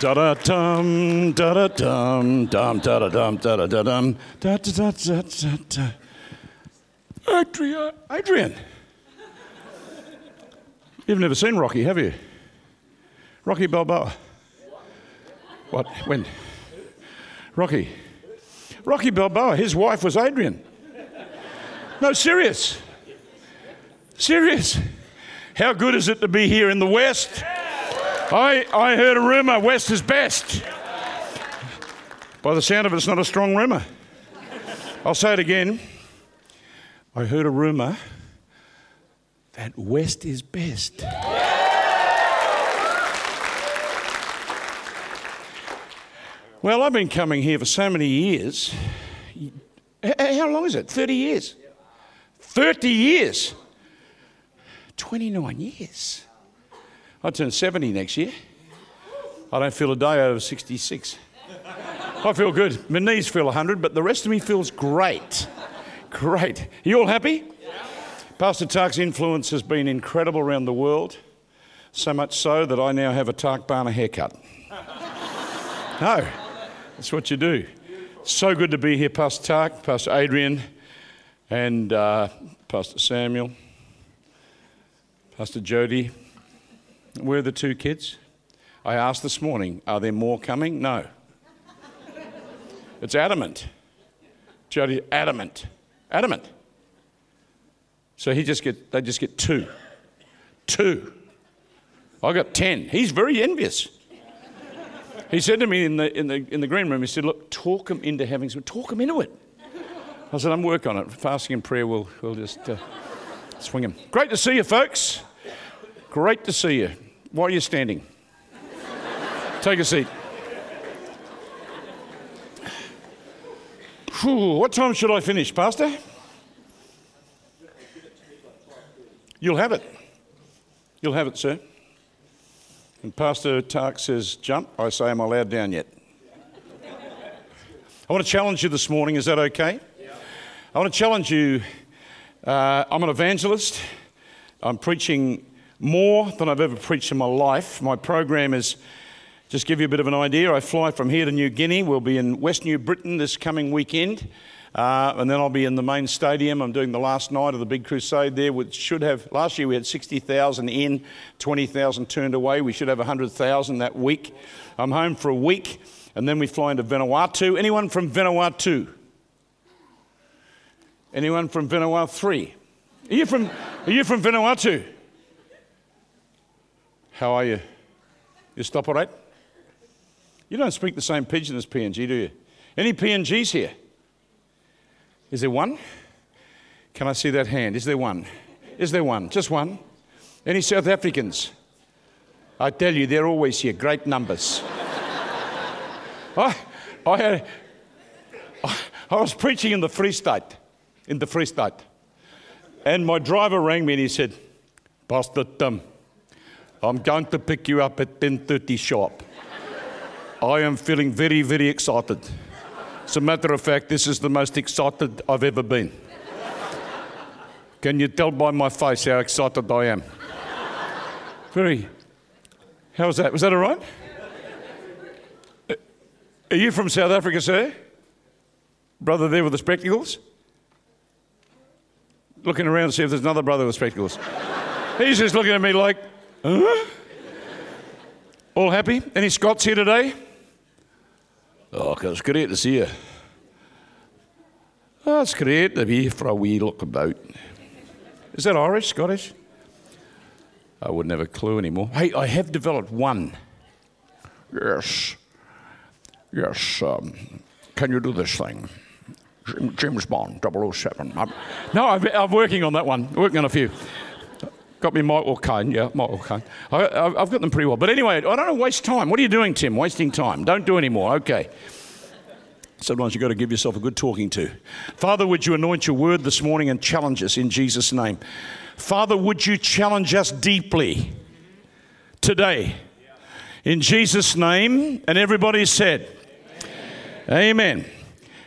Da da dum, da da dum, dum, da da dum, da da da dum, da da da da da da. Adrian, Adrian. You've never seen Rocky, have you? Rocky Balboa. What? When? Rocky. Rocky Balboa. His wife was Adrian. No, serious. Serious. How good is it to be here in the West? I, I heard a rumour West is best. By the sound of it, it's not a strong rumour. I'll say it again. I heard a rumour that West is best. Well, I've been coming here for so many years. How long is it? 30 years. 30 years. 29 years. I turn 70 next year. I don't feel a day over 66. I feel good. My knees feel 100, but the rest of me feels great. Great. Are you all happy? Pastor Tark's influence has been incredible around the world, so much so that I now have a Tark Barner haircut. no, that's what you do. So good to be here, Pastor Tark, Pastor Adrian, and uh, Pastor Samuel, Pastor Jody. Where are the two kids? I asked this morning, are there more coming? No. It's adamant. Jody, adamant. Adamant. So he just get, they just get two. Two. I got ten. He's very envious. He said to me in the, in the, in the green room, he said, Look, talk him into having some, talk him into it. I said, I'm working on it. Fasting and prayer, we'll, we'll just uh, swing him. Great to see you, folks. Great to see you. Why are you standing? Take a seat. Whew, what time should I finish, Pastor? You'll have it. You'll have it, sir. And Pastor Tark says, jump. I say, am I allowed down yet? I want to challenge you this morning. Is that okay? Yeah. I want to challenge you. Uh, I'm an evangelist. I'm preaching more than I've ever preached in my life. My program is just give you a bit of an idea. I fly from here to New Guinea. We'll be in West New Britain this coming weekend. Uh, and then I'll be in the main stadium. I'm doing the last night of the big crusade there, which should have, last year we had 60,000 in, 20,000 turned away. We should have 100,000 that week. I'm home for a week, and then we fly into Vanuatu. Anyone from Vanuatu? Anyone from Vanuatu 3? Are you from, are you from Vanuatu? How are you? You stop all right? You don't speak the same pidgin as PNG, do you? Any PNGs here? Is there one? Can I see that hand? Is there one? Is there one? Just one? Any South Africans? I tell you, they're always here, great numbers. I, I, had, I was preaching in the Free State, in the Free State, and my driver rang me and he said, Pastor Tim, I'm going to pick you up at 10.30 sharp. I am feeling very, very excited. As a matter of fact, this is the most excited I've ever been. Can you tell by my face how excited I am? Very. How was that? Was that all right? Are you from South Africa, sir? Brother there with the spectacles? Looking around to see if there's another brother with spectacles. He's just looking at me like, huh? All happy? Any Scots here today? Oh, it's great to see you. Oh, it's great to be here for a wee look about. Is that Irish, Scottish? I wouldn't have a clue anymore. Hey, I have developed one. Yes. Yes. Um, can you do this thing? James Bond, 007. I'm, no, I'm, I'm working on that one. Working on a few. Got me Michael Caine, yeah, Michael Caine. I, have got them pretty well. But anyway, I don't want to waste time. What are you doing, Tim? Wasting time. Don't do any more. Okay. Sometimes you've got to give yourself a good talking to. Father, would you anoint your word this morning and challenge us in Jesus' name? Father, would you challenge us deeply today? In Jesus' name. And everybody said, Amen. Amen.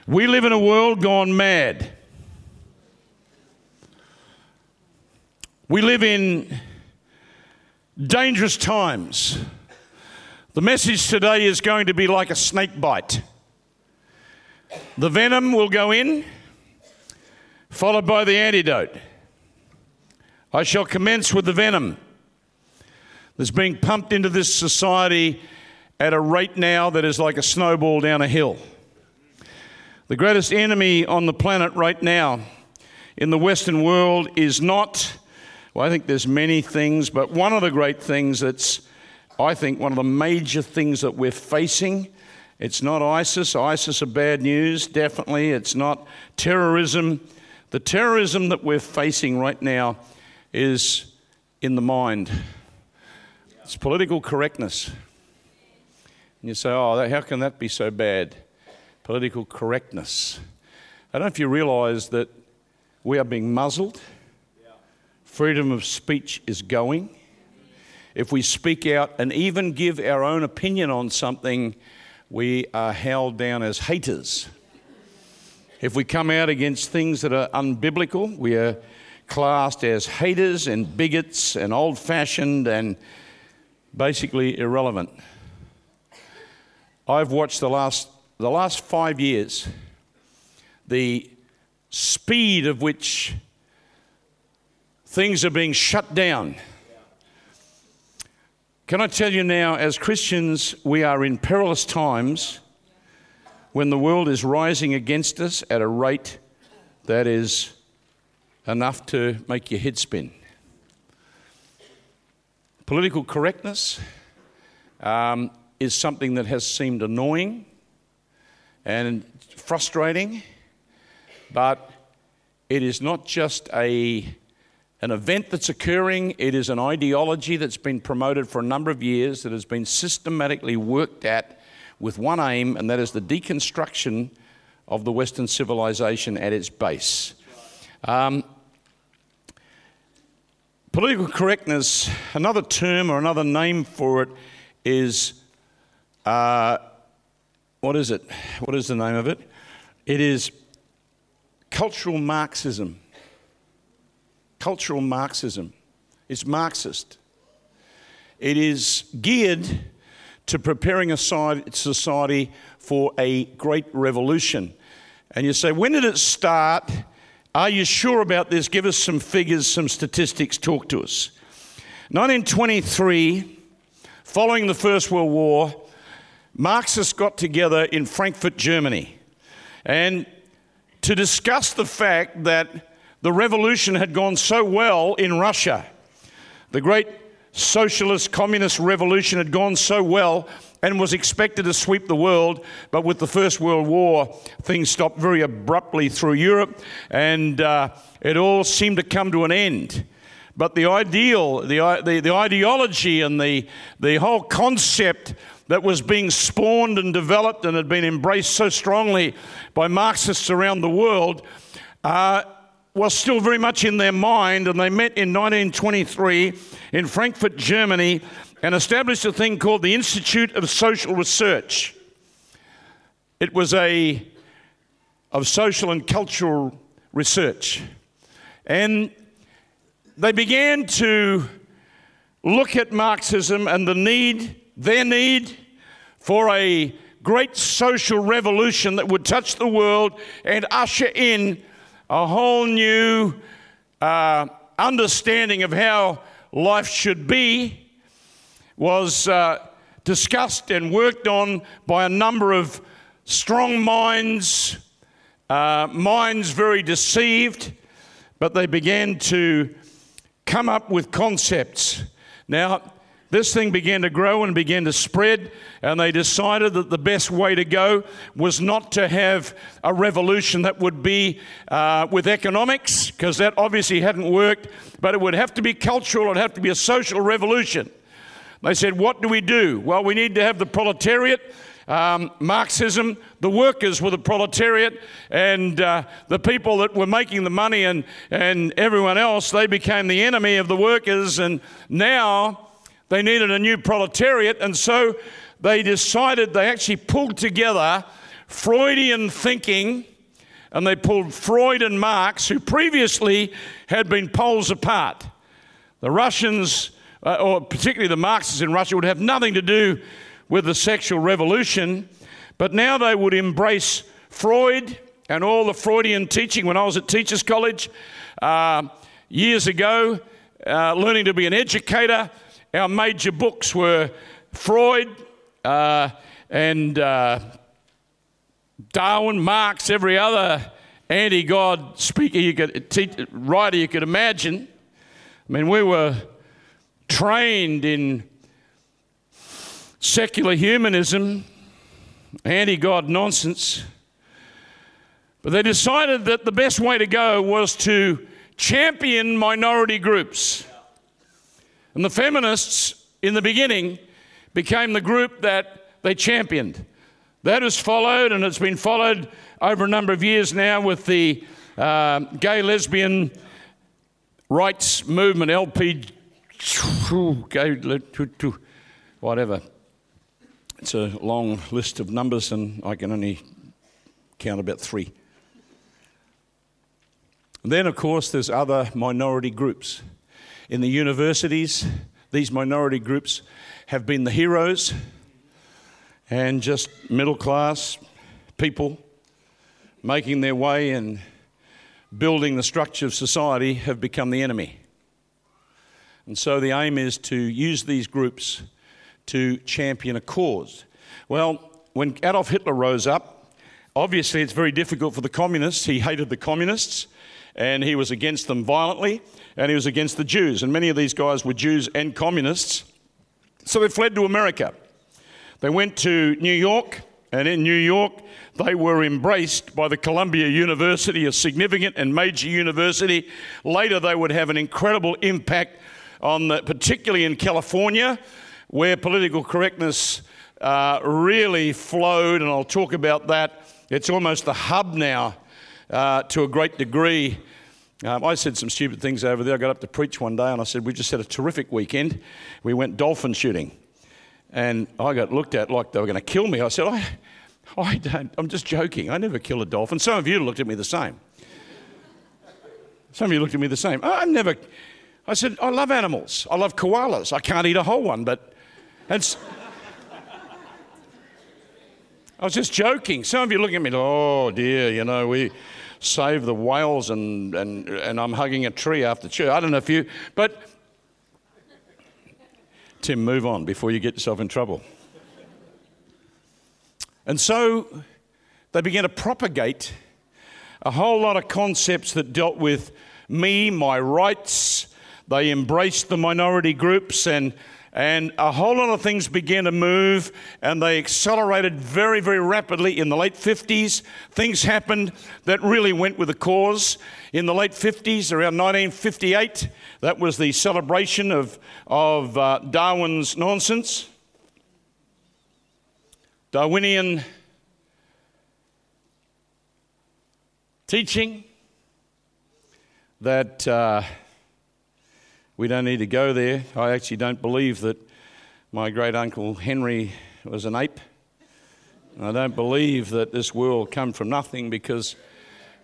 We live in a world gone mad. We live in dangerous times. The message today is going to be like a snake bite. The venom will go in, followed by the antidote. I shall commence with the venom that's being pumped into this society at a rate now that is like a snowball down a hill. The greatest enemy on the planet right now in the Western world is not, well, I think there's many things, but one of the great things that's, I think, one of the major things that we're facing. It's not ISIS. ISIS are bad news, definitely. It's not terrorism. The terrorism that we're facing right now is in the mind. It's political correctness. And you say, oh, how can that be so bad? Political correctness. I don't know if you realise that we are being muzzled. Freedom of speech is going. If we speak out and even give our own opinion on something, we are held down as haters. If we come out against things that are unbiblical, we are classed as haters and bigots and old fashioned and basically irrelevant. I've watched the last, the last five years the speed of which things are being shut down. Can I tell you now, as Christians, we are in perilous times when the world is rising against us at a rate that is enough to make your head spin. Political correctness um, is something that has seemed annoying and frustrating, but it is not just a, an event that's occurring, it is an ideology that's been promoted for a number of years that has been systematically worked at with one aim, and that is the deconstruction of the Western civilization at its base. Um, political correctness, another term or another name for it is uh, what is it? What is the name of it? It is cultural Marxism. Cultural Marxism. It's Marxist. It is geared to preparing a society for a great revolution. And you say, when did it start? Are you sure about this? Give us some figures, some statistics, talk to us. 1923, following the First World War, Marxists got together in Frankfurt, Germany, and to discuss the fact that the revolution had gone so well in Russia. The great socialist communist revolution had gone so well and was expected to sweep the world. But with the First World War, things stopped very abruptly through Europe and uh, it all seemed to come to an end. But the ideal, the, the, the ideology, and the, the whole concept that was being spawned and developed and had been embraced so strongly by Marxists around the world uh, was still very much in their mind. And they met in 1923 in Frankfurt, Germany, and established a thing called the Institute of Social Research. It was a of social and cultural research. And they began to look at Marxism and the need, their need for a great social revolution that would touch the world and usher in a whole new uh, understanding of how life should be was uh, discussed and worked on by a number of strong minds, uh, minds very deceived, but they began to come up with concepts. Now, this thing began to grow and began to spread, and they decided that the best way to go was not to have a revolution that would be uh, with economics, because that obviously hadn't worked, but it would have to be cultural, it would have to be a social revolution. They said, What do we do? Well, we need to have the proletariat. Um, Marxism, the workers were the proletariat, and uh, the people that were making the money and, and everyone else, they became the enemy of the workers. And now they needed a new proletariat, and so they decided they actually pulled together Freudian thinking, and they pulled Freud and Marx, who previously had been poles apart. The Russians uh, or particularly the Marxists in Russia, would have nothing to do with the sexual revolution, but now they would embrace Freud and all the Freudian teaching. When I was at Teachers College uh, years ago, uh, learning to be an educator, our major books were Freud uh, and uh, Darwin, Marx, every other anti God speaker you could, writer you could imagine. I mean, we were trained in secular humanism, anti God nonsense. But they decided that the best way to go was to champion minority groups. And the feminists, in the beginning, became the group that they championed. That has followed, and it's been followed over a number of years now with the uh, gay lesbian rights movement, LP, whatever. It's a long list of numbers, and I can only count about three. And then, of course, there's other minority groups. In the universities, these minority groups have been the heroes and just middle class people making their way and building the structure of society have become the enemy. And so the aim is to use these groups to champion a cause. Well, when Adolf Hitler rose up, obviously it's very difficult for the communists. He hated the communists and he was against them violently and he was against the Jews. And many of these guys were Jews and communists. So they fled to America. They went to New York, and in New York, they were embraced by the Columbia University, a significant and major university. Later, they would have an incredible impact on the, particularly in California, where political correctness uh, really flowed, and I'll talk about that. It's almost the hub now uh, to a great degree. Um, I said some stupid things over there. I got up to preach one day and I said, We just had a terrific weekend. We went dolphin shooting. And I got looked at like they were going to kill me. I said, I, I don't, I'm just joking. I never kill a dolphin. Some of you looked at me the same. Some of you looked at me the same. I never, I said, I love animals. I love koalas. I can't eat a whole one, but. I was just joking. Some of you looking at me, oh dear, you know, we save the whales and, and, and I'm hugging a tree after church. I don't know if you, but Tim, move on before you get yourself in trouble. And so they began to propagate a whole lot of concepts that dealt with me, my rights. They embraced the minority groups and and a whole lot of things began to move and they accelerated very, very rapidly in the late 50s. Things happened that really went with the cause. In the late 50s, around 1958, that was the celebration of, of uh, Darwin's nonsense. Darwinian teaching that. Uh, we don't need to go there. I actually don't believe that my great uncle Henry was an ape. I don't believe that this world come from nothing because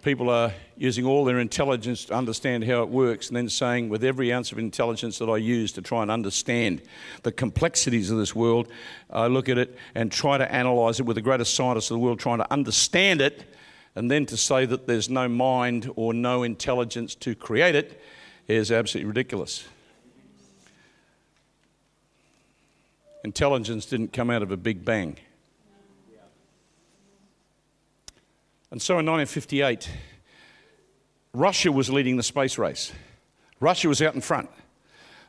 people are using all their intelligence to understand how it works and then saying, with every ounce of intelligence that I use to try and understand the complexities of this world, I look at it and try to analyze it with the greatest scientists of the world, trying to understand it, and then to say that there's no mind or no intelligence to create it is absolutely ridiculous. Intelligence didn't come out of a big bang. And so in 1958, Russia was leading the space race. Russia was out in front.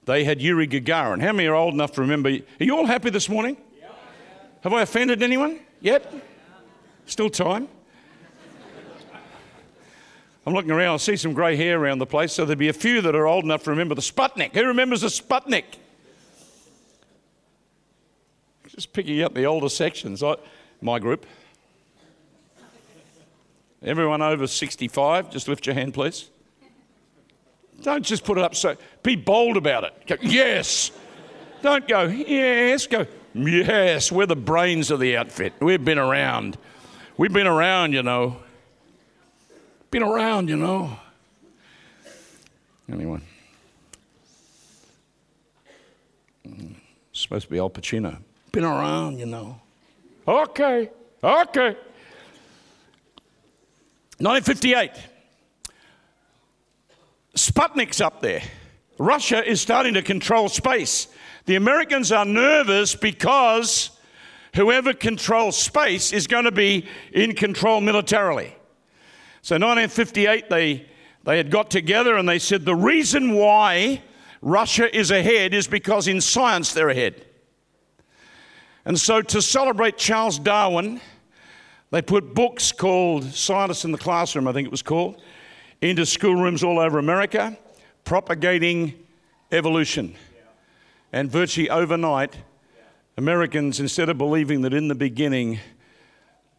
They had Yuri Gagarin. How many are old enough to remember? Are you all happy this morning? Have I offended anyone yet? Still time. I'm looking around, I see some grey hair around the place, so there'll be a few that are old enough to remember the Sputnik. Who remembers the Sputnik? Just picking up the older sections. I, my group. Everyone over 65, just lift your hand, please. Don't just put it up so. Be bold about it. Go, yes. Don't go, yes. Go, yes. We're the brains of the outfit. We've been around. We've been around, you know. Been around, you know. Anyway. It's supposed to be Al Pacino. been around, you know. Okay, okay. 1958. Sputnik's up there. Russia is starting to control space. The Americans are nervous because whoever controls space is going to be in control militarily. So 1958, they, they had got together and they said the reason why Russia is ahead is because in science they're ahead. And so to celebrate Charles Darwin, they put books called Scientists in the Classroom, I think it was called, into schoolrooms all over America, propagating evolution. And virtually overnight, Americans, instead of believing that in the beginning,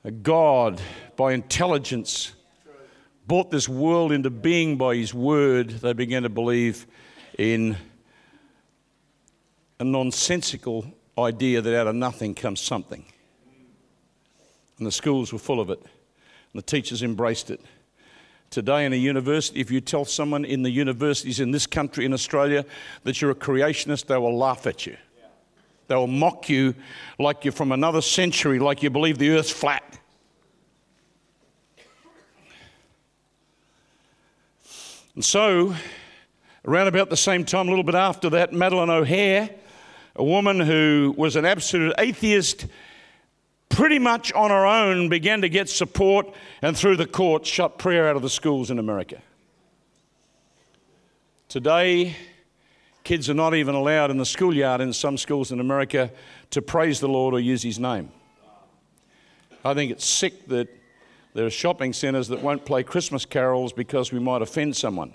a God by intelligence brought this world into being by his word, they began to believe in a nonsensical idea that out of nothing comes something. And the schools were full of it, and the teachers embraced it. Today, in a university, if you tell someone in the universities in this country, in Australia, that you're a creationist, they will laugh at you. They will mock you like you're from another century, like you believe the earth's flat. And so, around about the same time, a little bit after that, Madalyn O'Hair, a woman who was an absolute atheist, pretty much on her own began to get support and through the courts shut prayer out of the schools in America. Today, kids are not even allowed in the schoolyard in some schools in America to praise the Lord or use his name. I think it's sick that there are shopping centres that won't play Christmas carols because we might offend someone.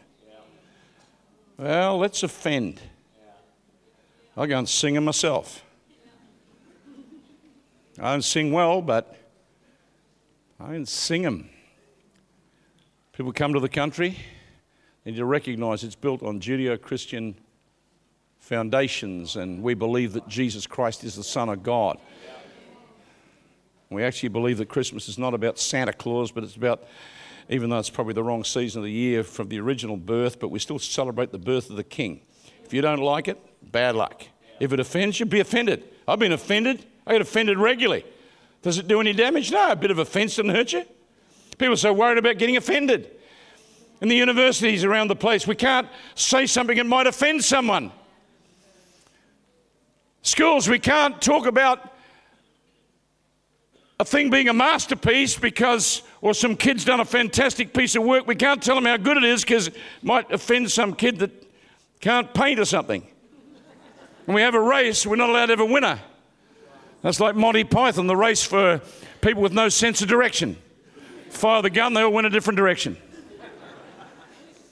Well, let's offend. I'll go and sing them myself. I don't sing well, but I can sing them. People come to the country, they need to recognize it's built on Judeo Christian foundations, and we believe that Jesus Christ is the Son of God. We actually believe that Christmas is not about Santa Claus, but it's about, even though it's probably the wrong season of the year from the original birth, but we still celebrate the birth of the King. If you don't like it, bad luck. If it offends you, be offended. I've been offended I get offended regularly. Does it do any damage? No, a bit of offense doesn't hurt you. People are so worried about getting offended. In the universities around the place, we can't say something that might offend someone. Schools, we can't talk about a thing being a masterpiece because, or some kid's done a fantastic piece of work. We can't tell them how good it is because it might offend some kid that can't paint or something. When we have a race, we're not allowed to have a winner. That's like Monty Python, the race for people with no sense of direction. Fire the gun, they all went a different direction.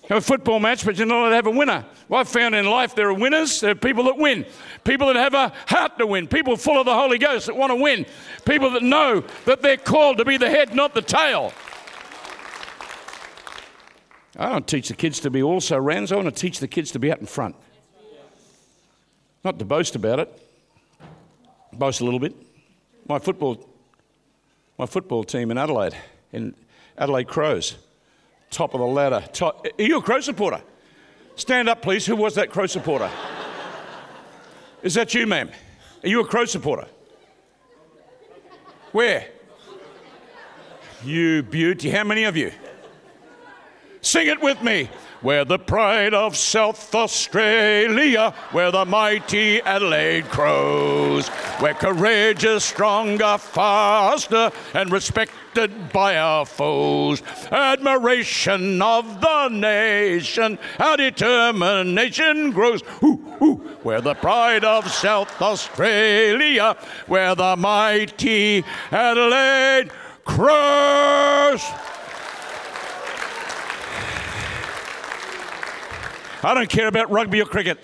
Have a football match, but you're not allowed to have a winner. Well, I've found in life there are winners, there are people that win, people that have a heart to win, people full of the Holy Ghost that want to win, people that know that they're called to be the head, not the tail. I don't teach the kids to be also rans, I want to teach the kids to be out in front. Not to boast about it, boast a little bit. My football, my football team in Adelaide, in Adelaide Crows, top of the ladder. Top, are you a Crow supporter? Stand up, please. Who was that Crow supporter? Is that you, ma'am? Are you a Crow supporter? Where? You beauty. How many of you? Sing it with me. We're the pride of South Australia, where the mighty Adelaide Crows. We're courageous, stronger, faster, and respected by our foes. Admiration of the nation, our determination grows. Ooh, ooh. We're the pride of South Australia, where the mighty Adelaide Crows. I don't care about rugby or cricket.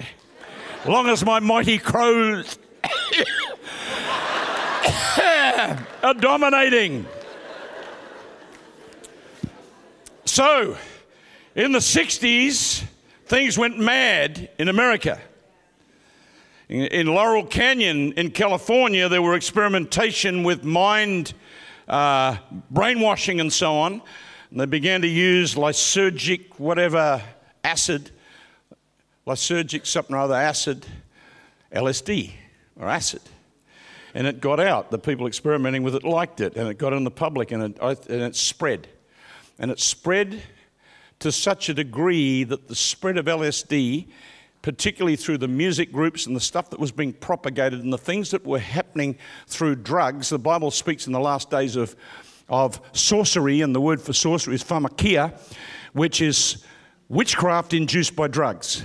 Long as my mighty crows are dominating. So, in the 60s, things went mad in America. In, Laurel Canyon in California, there were experimentation with mind uh, brainwashing and so on. And they began to use lysergic, whatever acid, lysergic something or other acid, LSD or acid. And it got out. The people experimenting with it liked it, and it got in the public, and it, and it spread. And it spread to such a degree that the spread of LSD, particularly through the music groups and the stuff that was being propagated and the things that were happening through drugs, the Bible speaks in the last days of, of sorcery, and the word for sorcery is pharmakeia, which is witchcraft induced by drugs.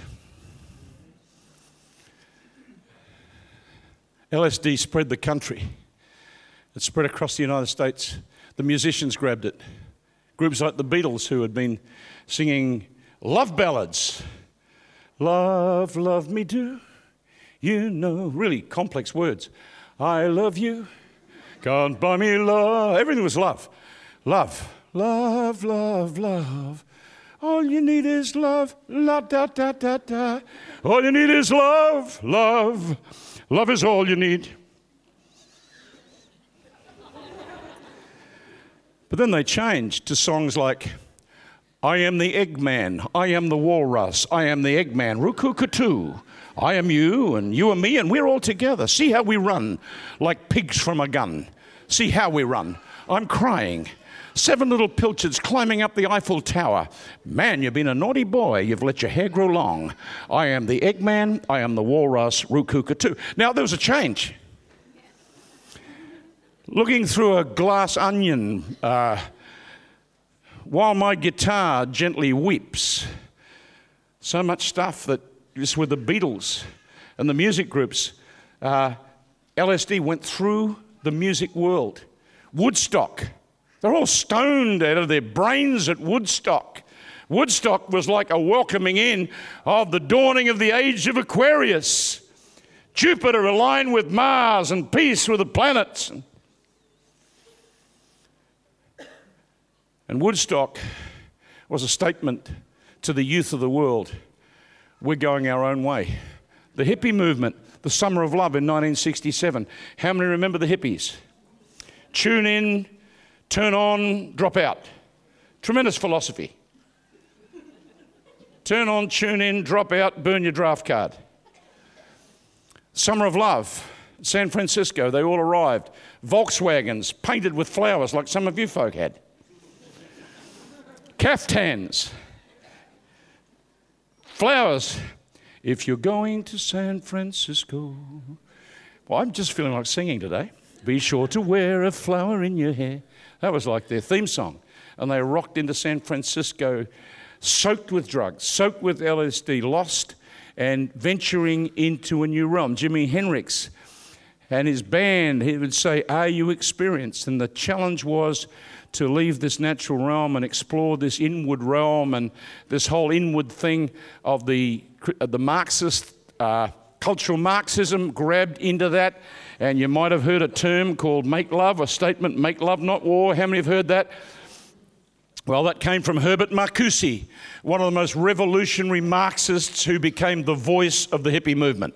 LSD spread the country. It spread across the United States. The musicians grabbed it. Groups like the Beatles, who had been singing love ballads. Love, love me do. You know, really complex words. I love you. Can't buy me love. Everything was love. Love, love, love, love. All you need is love. La da da da da. All you need is love, love. Love is all you need. But then they changed to songs like I am the Eggman, I am the Walrus, I am the Eggman, Rukukatu. I am you, and you are me, and we're all together. See how we run like pigs from a gun. See how we run. I'm crying. Seven little pilchards climbing up the Eiffel Tower. Man, you've been a naughty boy. You've let your hair grow long. I am the Eggman. I am the Walrus, Rukukatu. Now, there was a change. Looking through a glass onion, uh, while my guitar gently weeps. So much stuff that this with the Beatles and the music groups. Uh, LSD went through the music world. Woodstock, they're all stoned out of their brains at Woodstock. Woodstock was like a welcoming in of the dawning of the age of Aquarius. Jupiter aligned with Mars and peace with the planets. And Woodstock was a statement to the youth of the world we're going our own way. The hippie movement, the Summer of Love in 1967. How many remember the hippies? Tune in, turn on, drop out. Tremendous philosophy. Turn on, tune in, drop out, burn your draft card. Summer of Love, San Francisco, they all arrived. Volkswagens painted with flowers like some of you folk had caftans, flowers. If you're going to San Francisco, well, I'm just feeling like singing today. Be sure to wear a flower in your hair. That was like their theme song. And they rocked into San Francisco, soaked with drugs, soaked with LSD, lost and venturing into a new realm. Jimi Hendrix and his band, he would say, Are you experienced? And the challenge was to leave this natural realm and explore this inward realm and this whole inward thing of the, the Marxist, uh, cultural Marxism grabbed into that. And you might have heard a term called make love, a statement, make love, not war. How many have heard that? Well, that came from Herbert Marcuse, one of the most revolutionary Marxists who became the voice of the hippie movement.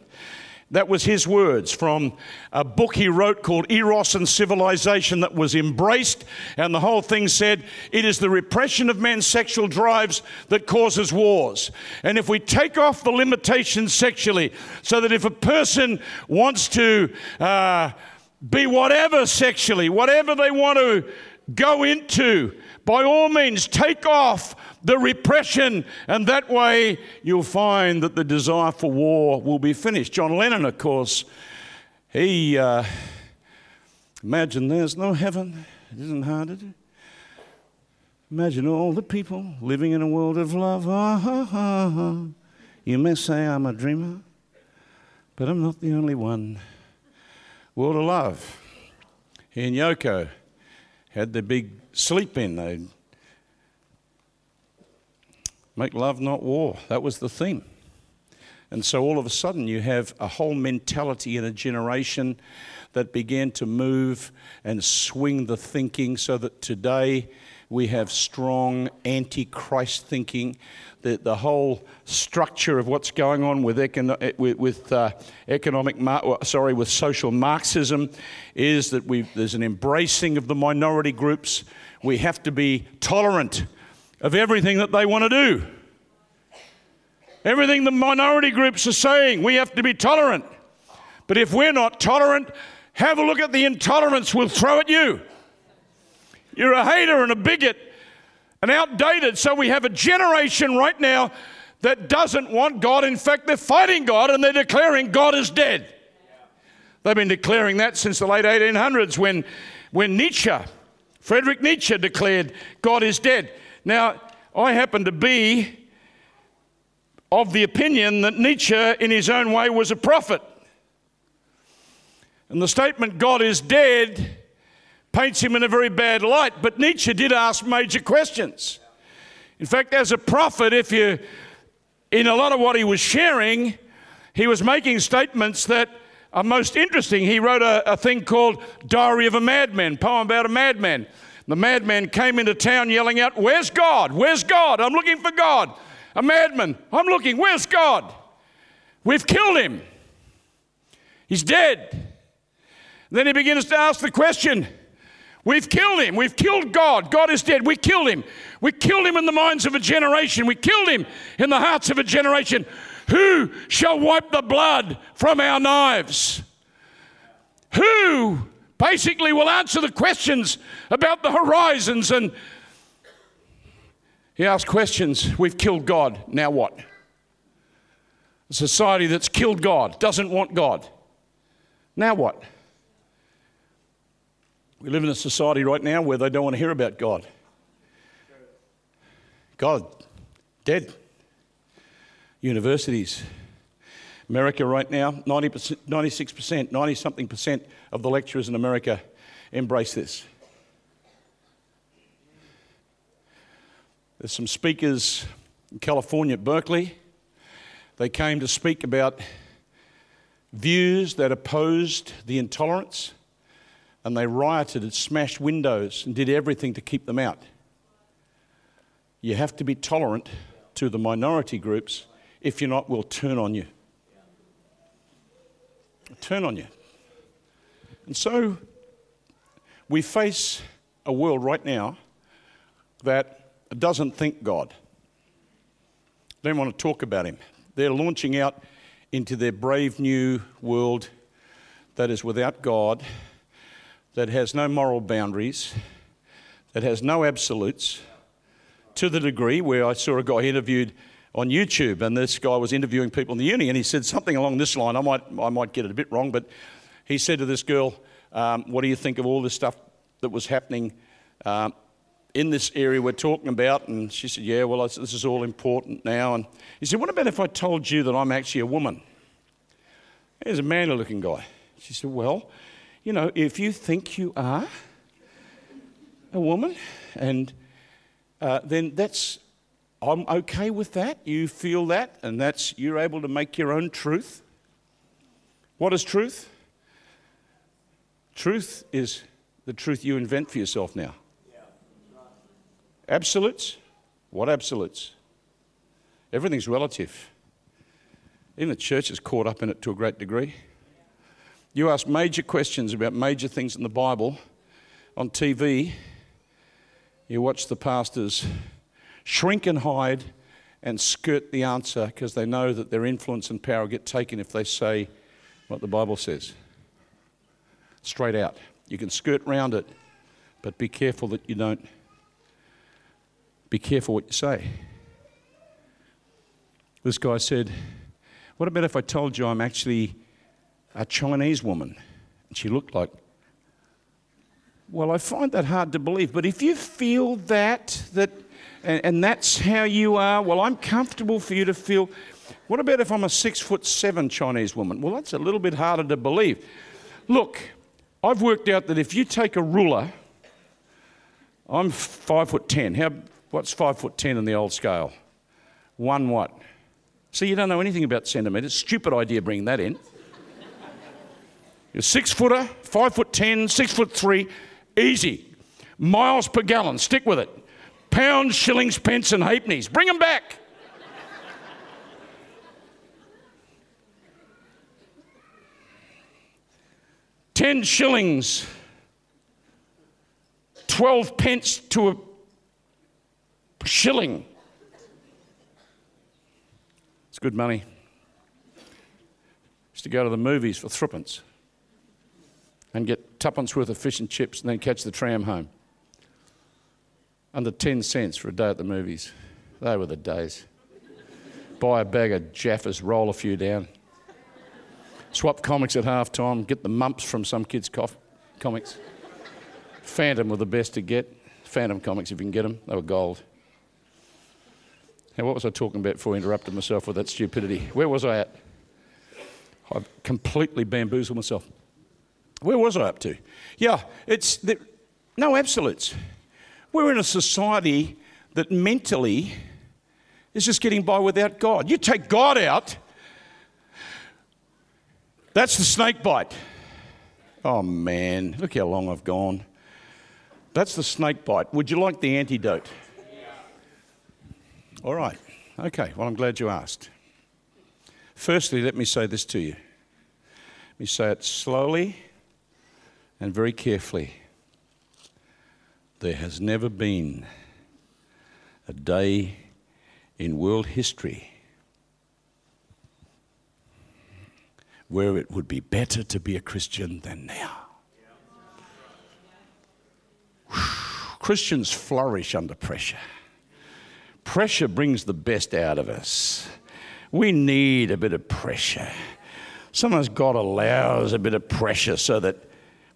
That was his words from a book he wrote called Eros and Civilization that was embraced. And the whole thing said it is the repression of men's sexual drives that causes wars. And if we take off the limitations sexually, so that if a person wants to uh, be whatever sexually, whatever they want to go into, by all means, take off the repression, and that way you'll find that the desire for war will be finished. John Lennon, of course, he uh, imagine there's no heaven. It isn't hard. Imagine all the people living in a world of love. Ah. You may say I'm a dreamer, but I'm not the only one. World of love. He and Yoko had their big sleep in. They'd Make love, not war. That was the theme. And so all of a sudden, you have a whole mentality in a generation that began to move and swing the thinking so that today we have strong anti Christ thinking. The, the whole structure of what's going on with, econo- with, with uh, economic, mar- sorry, with social Marxism is that we there's an embracing of the minority groups. We have to be tolerant of everything that they want to do. Everything the minority groups are saying, we have to be tolerant. But if we're not tolerant, Have a look at the intolerance we'll throw at you. You're a hater and a bigot and outdated. So we have a generation right now that doesn't want God. In fact, they're fighting God and they're declaring God is dead. They've been declaring that since the late 1800s when, when Nietzsche, Friedrich Nietzsche, declared God is dead. Now, I happen to be of the opinion that Nietzsche, in his own way, was a prophet. And the statement, God is dead, paints him in a very bad light. But Nietzsche did ask major questions. In fact, as a prophet, if you, in a lot of what he was sharing, he was making statements that are most interesting. He wrote a, a thing called Diary of a Madman, poem about a madman. The madman came into town yelling out, Where's God? Where's God? I'm looking for God. A madman, I'm looking, where's God? We've killed him. He's dead. Then he begins to ask the question We've killed him. We've killed God. God is dead. We killed him. We killed him in the minds of a generation. We killed him in the hearts of a generation. Who shall wipe the blood from our knives? Who basically we'll answer the questions about the horizons? And he asks questions. We've killed God. Now what? A society that's killed God, doesn't want God. Now what? We live in a society right now where they don't want to hear about God. God, dead. Universities. America right now, 90%, 96%, 90 something percent of the lecturers in America embrace this. There's some speakers in California at Berkeley. They came to speak about views that opposed the intolerance and they rioted and smashed windows and did everything to keep them out. You have to be tolerant to the minority groups. If you're not, we'll turn on you. Turn on you. And so we face a world right now that doesn't think God. They don't want to talk about Him. They're launching out into their brave new world that is without God that has no moral boundaries, that has no absolutes, to the degree where I saw a guy interviewed on YouTube, and this guy was interviewing people in the uni, and he said something along this line. I might, I might get it a bit wrong, but he said to this girl, um, What do you think of all this stuff that was happening um, in this area we're talking about? And she said, Yeah, well, this is all important now. And he said, What about if I told you that I'm actually a woman? He's a manly looking guy. She said, Well, you know, if you think you are a woman, and uh, then that's, I'm okay with that. You feel that, and that's, you're able to make your own truth. What is truth? Truth is the truth you invent for yourself now. Absolutes? What absolutes? Everything's relative. Even the church is caught up in it to a great degree. You ask major questions about major things in the Bible on TV, you watch the pastors shrink and hide and skirt the answer because they know that their influence and power get taken if they say what the Bible says. Straight out. You can skirt round it, but be careful that you don't. Be careful what you say. This guy said, What about if I told you I'm actually a Chinese woman. And she looked like, well, I find that hard to believe. But if you feel that, that and, and that's how you are, well, I'm comfortable for you to feel. What about if I'm a six foot seven Chinese woman? Well, that's a little bit harder to believe. Look, I've worked out that if you take a ruler, I'm five foot ten. How, what's five foot ten in the old scale? One what? So you don't know anything about centimetres. Stupid idea bringing that in. You're six footer, five foot ten, six foot three, easy. Miles per gallon, stick with it. Pounds, shillings, pence, and halfpennies. Bring them back. Ten shillings, twelve pence to a shilling. It's good money. Used to go to the movies for threepence. and get tuppence worth of fish and chips and then catch the tram home. Under 10 cents for a day at the movies. They were the days. Buy a bag of Jaffas, roll a few down. Swap comics at half time, get the mumps from some kids' cof- comics. Phantom were the best to get. Phantom comics, if you can get them, they were gold. Now, what was I talking about before I interrupted myself with that stupidity? Where was I at? I've completely bamboozled myself. Where was I up to? Yeah, it's the, no absolutes. We're in a society that mentally is just getting by without God. You take God out, that's the snake bite. Oh man, look how long I've gone. That's the snake bite. Would you like the antidote? All right. Okay, well, I'm glad you asked. Firstly, let me say this to you. Let me say it slowly and very carefully. There has never been a day in world history where it would be better to be a Christian than now. Christians flourish under pressure. Pressure brings the best out of us. We need a bit of pressure. Sometimes God allows a bit of pressure so that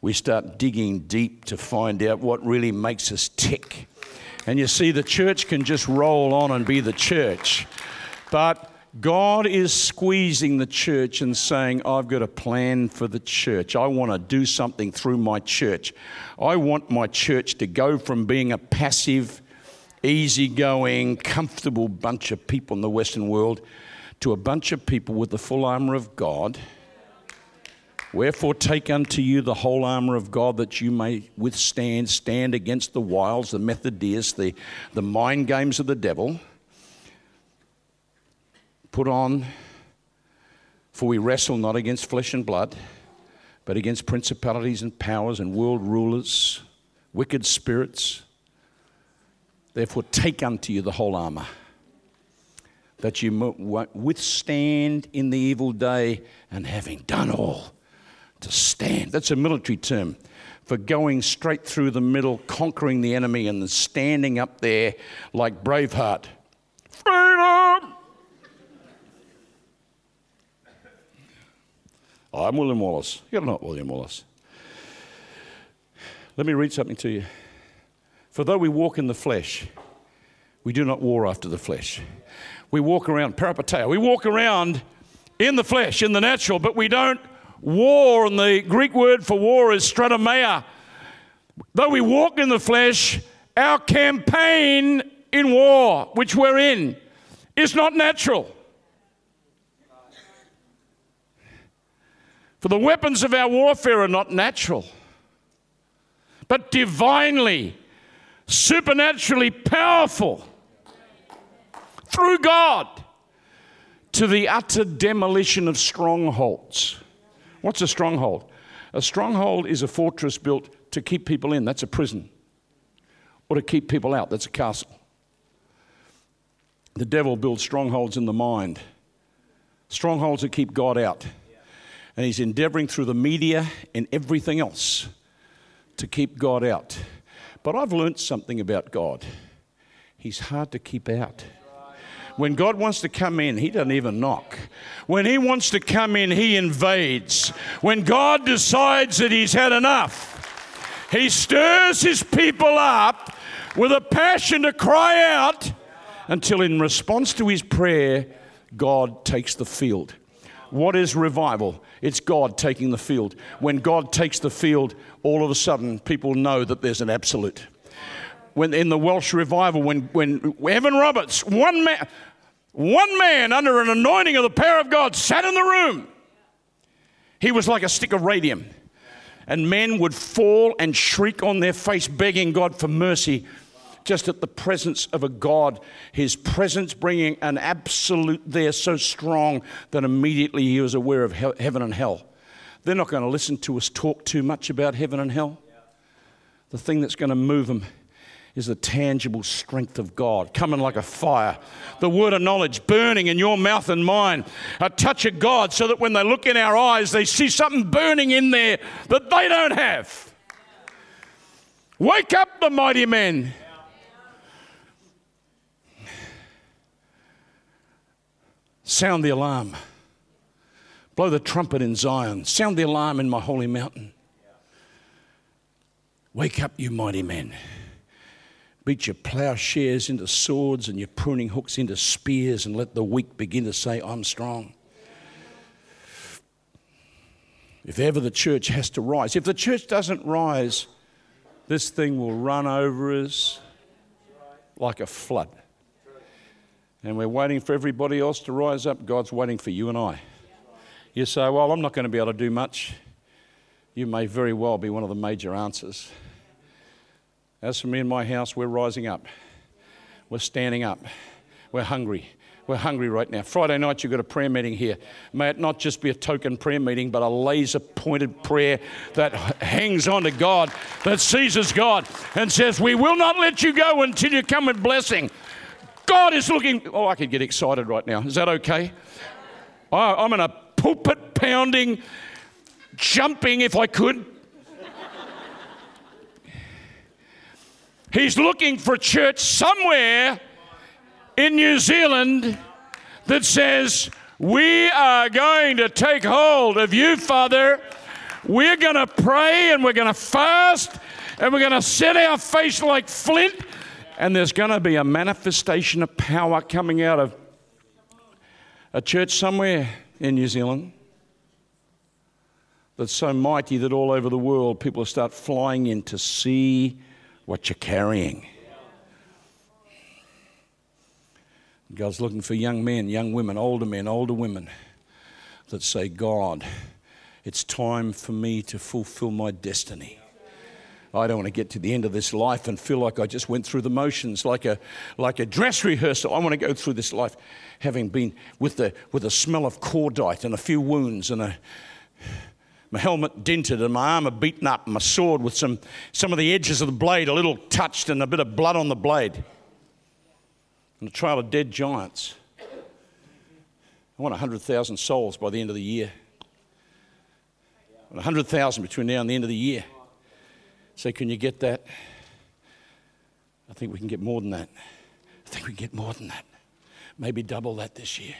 we start digging deep to find out what really makes us tick. And you see, the church can just roll on and be the church. But God is squeezing the church and saying, I've got a plan for the church. I want to do something through my church. I want my church to go from being a passive, easygoing, comfortable bunch of people in the Western world to a bunch of people with the full armor of God Wherefore, take unto you the whole armor of God that you may withstand, stand against the wiles, the methodeias, the, the mind games of the devil. Put on, for we wrestle not against flesh and blood, but against principalities and powers and world rulers, wicked spirits. Therefore, take unto you the whole armor, that you withstand in the evil day, and having done all, to stand. That's a military term for going straight through the middle, conquering the enemy, and then standing up there like Braveheart. Freedom! I'm William Wallace. You're not William Wallace. Let me read something to you. For though we walk in the flesh, we do not war after the flesh. We walk around, peripateo, we walk around in the flesh, in the natural, but we don't War, and the Greek word for war is stratomeia. Though we walk in the flesh, our campaign in war, which we're in, is not natural. For the weapons of our warfare are not natural, but divinely, supernaturally powerful through God to the utter demolition of strongholds. What's a stronghold? A stronghold is a fortress built to keep people in, that's a prison. Or to keep people out, that's a castle. The devil builds strongholds in the mind, strongholds that keep God out. And he's endeavoring through the media and everything else to keep God out. But I've learned something about God. He's hard to keep out. When God wants to come in, He doesn't even knock. When He wants to come in, He invades. When God decides that He's had enough, He stirs His people up with a passion to cry out until, in response to His prayer, God takes the field. What is revival? It's God taking the field. When God takes the field, all of a sudden people know that there's an absolute when in the Welsh revival, when, when Evan Roberts, one man, one man under an anointing of the power of God sat in the room. He was like a stick of radium. And men would fall and shriek on their face, begging God for mercy, just at the presence of a God. His presence bringing an absolute there so strong that immediately he was aware of heaven and hell. They're not going to listen to us talk too much about heaven and hell. The thing that's going to move them is the tangible strength of God coming like a fire. The word of knowledge burning in your mouth and mine. A touch of God so that when they look in our eyes, they see something burning in there that they don't have. Wake up, the mighty men. Sound the alarm. Blow the trumpet in Zion. Sound the alarm in my holy mountain. Wake up, you mighty men. Beat your plowshares into swords and your pruning hooks into spears, and let the weak begin to say, I'm strong. If ever the church has to rise, if the church doesn't rise, this thing will run over us like a flood. And we're waiting for everybody else to rise up. God's waiting for you and I. You say, Well, I'm not going to be able to do much. You may very well be one of the major answers. As for me and my house, we're rising up. We're standing up. We're hungry. We're hungry right now. Friday night, you've got a prayer meeting here. May it not just be a token prayer meeting, but a laser pointed prayer that hangs on to God, that seizes God, and says, We will not let you go until you come with blessing. God is looking. Oh, I could get excited right now. Is that okay? I'm in a pulpit pounding, jumping if I could He's looking for church somewhere in New Zealand that says, We are going to take hold of you, Father. We're going to pray and we're going to fast and we're going to set our face like flint. And there's going to be a manifestation of power coming out of a church somewhere in New Zealand that's so mighty that all over the world people start flying in to see what you're carrying. God's looking for young men, young women, older men, older women that say, God, it's time for me to fulfill my destiny. I don't want to get to the end of this life and feel like I just went through the motions, like a, like a dress rehearsal. I want to go through this life having been with the, with the smell of cordite and a few wounds and a, my helmet dented and my armor beaten up, and my sword with some, some of the edges of the blade a little touched and a bit of blood on the blade. And a trail of dead giants. I want 100,000 souls by the end of the year. 100,000 between now and the end of the year. So, can you get that? I think we can get more than that. I think we can get more than that. Maybe double that this year.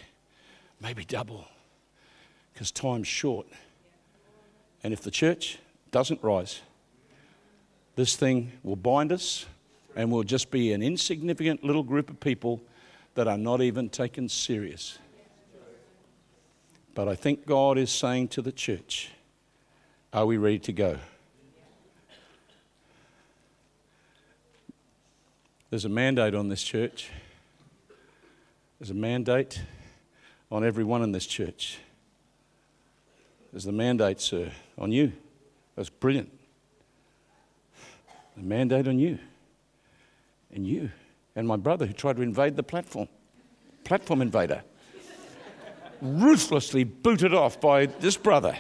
Maybe double. Because time's short. And if the church doesn't rise, this thing will bind us and we'll just be an insignificant little group of people that are not even taken serious. But I think God is saying to the church, Are we ready to go? There's a mandate on this church. There's a mandate on everyone in this church. There's the mandate, sir on you. That's brilliant. The mandate on you. And you. And my brother who tried to invade the platform. Platform invader. Ruthlessly booted off by this brother.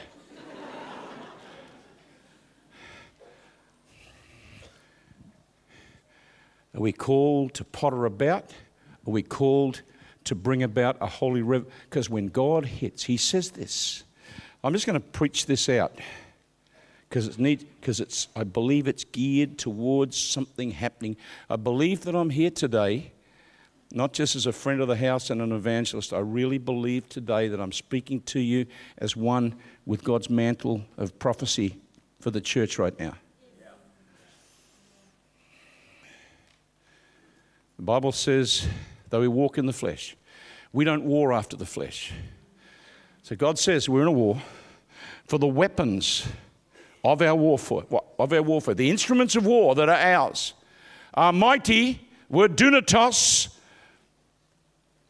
Are we called to potter about? Are we called to bring about a holy river? Because when God hits, He says this I'm just going to preach this out because it's neat because it's I believe it's geared towards something happening. I believe that I'm here today not just as a friend of the house and an evangelist. I really believe today that I'm speaking to you as one with God's mantle of prophecy for the church right now. The Bible says, though we walk in the flesh, we don't war after the flesh. So God says we're in a war for the weapons of our warfare, of our warfare, the instruments of war that are ours, are mighty. Word dunatos,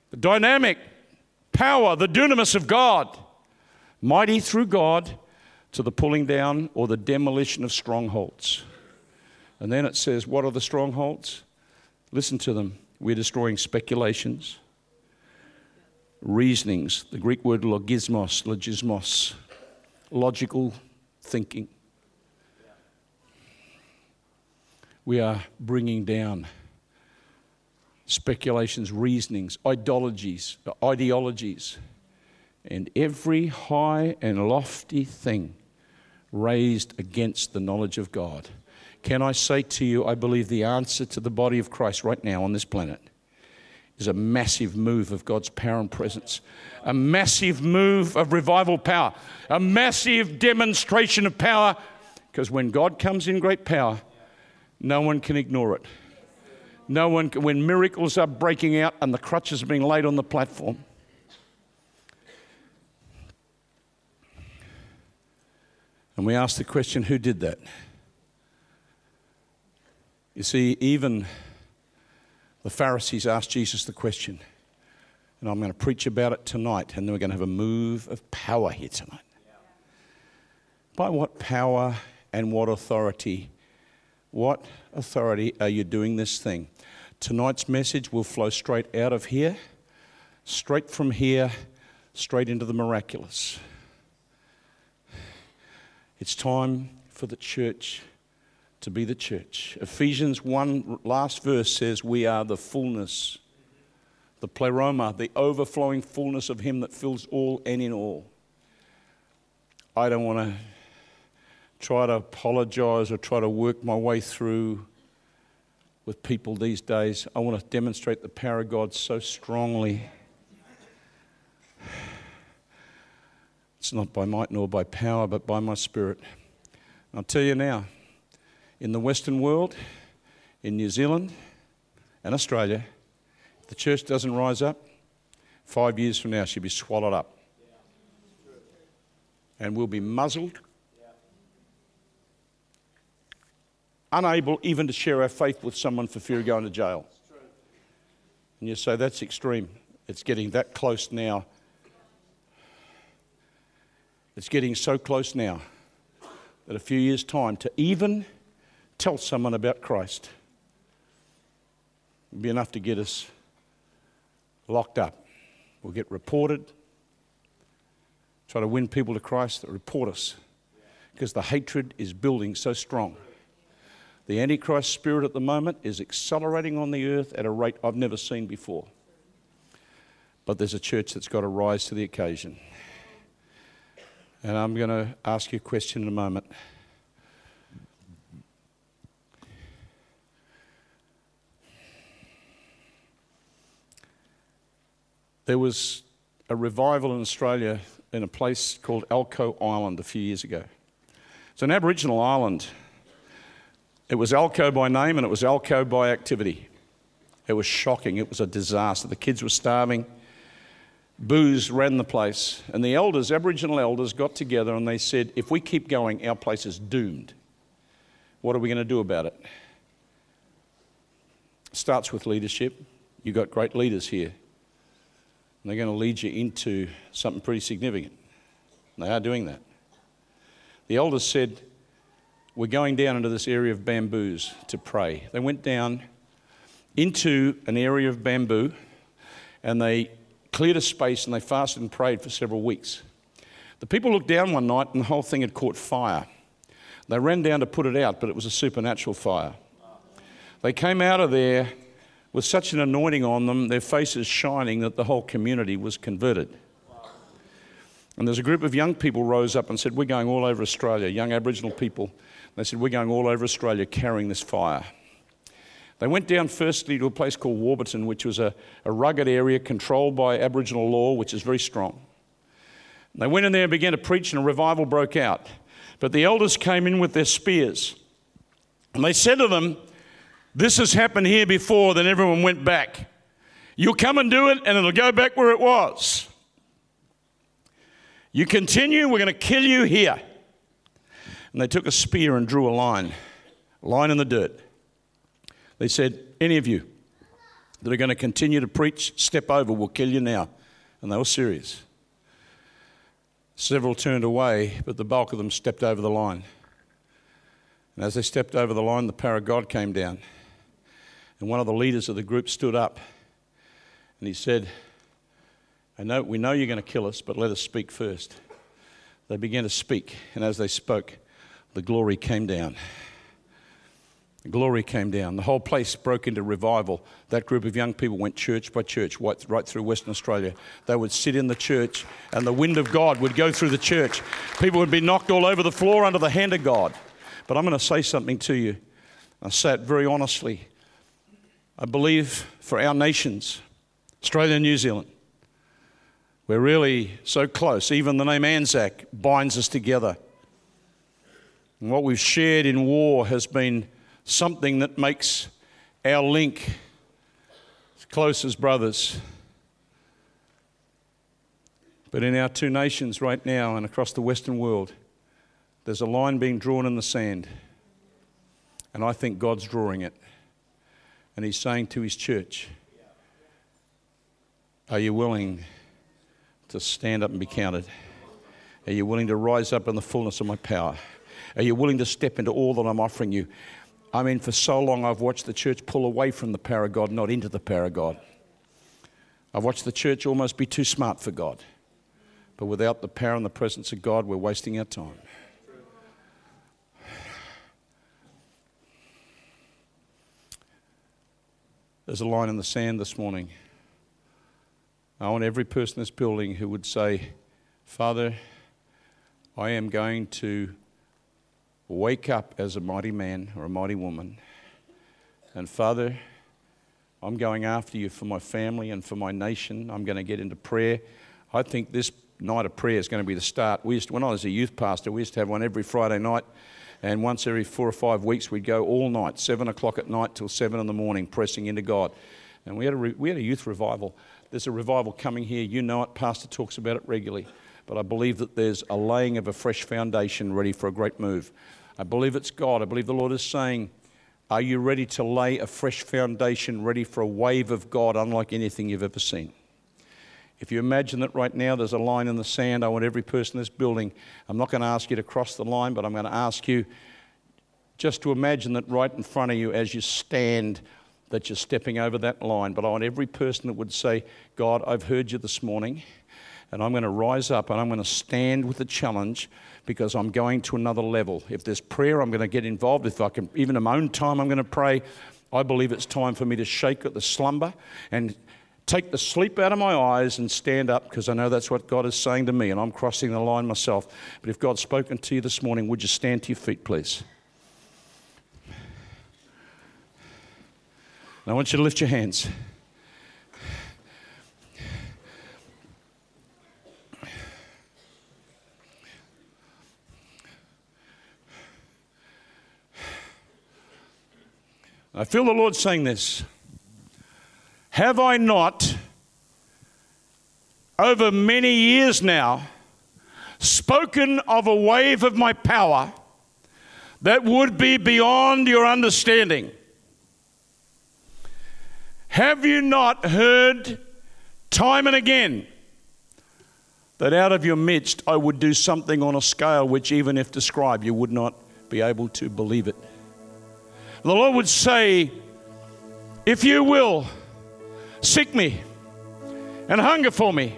the dynamic power, the dunamis of God, mighty through God to the pulling down or the demolition of strongholds. And then it says, What are the strongholds? Listen to them. We're destroying speculations, reasonings, the Greek word logismos, logismos, logical thinking. we are bringing down speculations, reasonings, ideologies, ideologies, and every high and lofty thing raised against the knowledge of God. Can I say to you, I believe the answer to the body of Christ right now on this planet is a massive move of God's power and presence, a massive move of revival power, a massive demonstration of power. Because when God comes in great power, no one can ignore it. No one can, when miracles are breaking out and the crutches are being laid on the platform. And we ask the question who did that? You see, even the Pharisees asked Jesus the question, and I'm going to preach about it tonight, and then we're going to have a move of power here tonight. By what power and what authority? What authority are you doing this thing? Tonight's message will flow straight out of here, straight from here, straight into the miraculous. It's time for the church to be the church. Ephesians 1, last verse says, We are the fullness, the pleroma, the overflowing fullness of Him that fills all and in all. I don't want to try to apologize or try to work my way through with people these days. I want to demonstrate the power of God so strongly. It's not by might nor by power, but by my spirit. I'll tell you now, in the Western world, in New Zealand and Australia, if the church doesn't rise up, five years from now she'll be swallowed up. And we'll be muzzled, unable even to share our faith with someone for fear of going to jail. And you say, that's extreme. It's getting that close now. It's getting so close now that a few years' time to even tell someone about Christ. It'd be enough to get us locked up. We'll get reported, try to win people to Christ that report us because the hatred is building so strong. The Antichrist spirit at the moment is accelerating on the earth at a rate I've never seen before. But there's a church that's got to rise to the occasion. And I'm going to ask you a question in a moment. There was a revival in Australia in a place called Elcho Island a few years ago. It's an Aboriginal island. It was Elcho by name and it was Elcho by activity. It was shocking. It was a disaster. The kids were starving. Booze ran the place. And the elders, Aboriginal elders, got together and they said, if we keep going, our place is doomed. What are we going to do about it? Starts with leadership. You've got great leaders here. And they're going to lead you into something pretty significant. And they are doing that. The elders said, We're going down into this area of bamboos to pray. They went down into an area of bamboo and they cleared a space and they fasted and prayed for several weeks. The people looked down one night and the whole thing had caught fire. They ran down to put it out, but it was a supernatural fire. They came out of there with such an anointing on them, their faces shining, that the whole community was converted. And there's a group of young people rose up and said, We're going all over Australia, young Aboriginal people. They said, We're going all over Australia carrying this fire. They went down firstly to a place called Warburton, which was a, a rugged area controlled by Aboriginal law, which is very strong. They went in there and began to preach, and a revival broke out. But the elders came in with their spears. And they said to them, this has happened here before, then everyone went back. You'll come and do it, and it'll go back where it was. You continue, we're going to kill you here. And they took a spear and drew a line, a line in the dirt. They said, Any of you that are going to continue to preach, step over, we'll kill you now. And they were serious. Several turned away, but the bulk of them stepped over the line. And as they stepped over the line, the power of God came down. And one of the leaders of the group stood up and he said, I know, we know you're going to kill us, but let us speak first. They began to speak, and as they spoke, the glory came down. The glory came down. The whole place broke into revival. That group of young people went church by church right through Western Australia. They would sit in the church, and the wind of God would go through the church. People would be knocked all over the floor under the hand of God. But I'm going to say something to you. I say it very honestly. I believe for our nations, Australia and New Zealand, we're really so close. Even the name Anzac binds us together. And what we've shared in war has been something that makes our link as close as brothers. But in our two nations right now and across the Western world, there's a line being drawn in the sand. And I think God's drawing it. And He's saying to His church, Are you willing to stand up and be counted? Are you willing to rise up in the fullness of my power? Are you willing to step into all that I'm offering you? I mean, for so long I've watched the church pull away from the power of God, not into the power of God. I've watched the church almost be too smart for God. But without the power and the presence of God, we're wasting our time. There's a line in the sand this morning. I want every person in this building who would say, Father, I am going to wake up as a mighty man or a mighty woman. And Father, I'm going after you for my family and for my nation. I'm going to get into prayer. I think this night of prayer is going to be the start. We used to, when I was a youth pastor, we used to have one every Friday night. And once every four or five weeks, we'd go all night, seven o'clock at night till seven in the morning, pressing into God. And we had a, re- we had a youth revival. There's a revival coming here. You know it. Pastor talks about it regularly. But I believe that there's a laying of a fresh foundation ready for a great move. I believe it's God. I believe the Lord is saying, Are you ready to lay a fresh foundation, ready for a wave of God unlike anything you've ever seen? If you imagine that right now there's a line in the sand, I want every person in this building, I'm not going to ask you to cross the line, but I'm going to ask you just to imagine that right in front of you as you stand, that you're stepping over that line. But I want every person that would say, God, I've heard you this morning, and I'm going to rise up and I'm going to stand with the challenge because I'm going to another level. If there's prayer, I'm going to get involved. If I can, even in my own time, I'm going to pray. I believe it's time for me to shake at the slumber and take the sleep out of my eyes and stand up because I know that's what God is saying to me and I'm crossing the line myself. But if God's spoken to you this morning, would you stand to your feet, please? And I want you to lift your hands. I feel the Lord saying this. Have I not, over many years now, spoken of a wave of my power that would be beyond your understanding? Have you not heard time and again that out of your midst I would do something on a scale which, even if described, you would not be able to believe it? The Lord would say, If you will, seek me and hunger for me.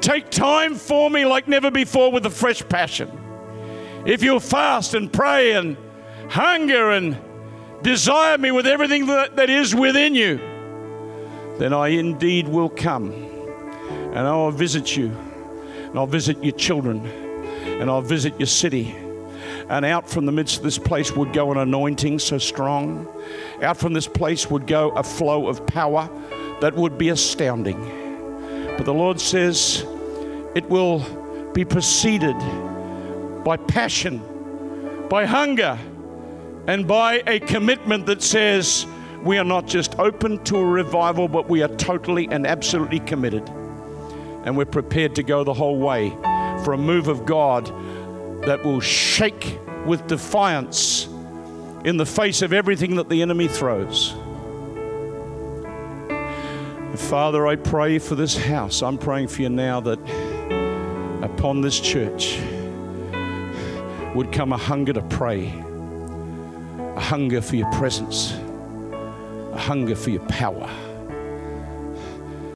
Take time for me like never before with a fresh passion. If you'll fast and pray and hunger and desire me with everything that, that is within you, then I indeed will come and I'll visit you and I'll visit your children and I'll visit your city and out from the midst of this place would go an anointing so strong. Out from this place would go a flow of power that would be astounding. But the Lord says it will be preceded by passion, by hunger, and by a commitment that says we are not just open to a revival, but we are totally and absolutely committed. And we're prepared to go the whole way for a move of God that will shake with defiance in the face of everything that the enemy throws. Father, I pray for this house. I'm praying for you now that upon this church would come a hunger to pray, a hunger for your presence, a hunger for your power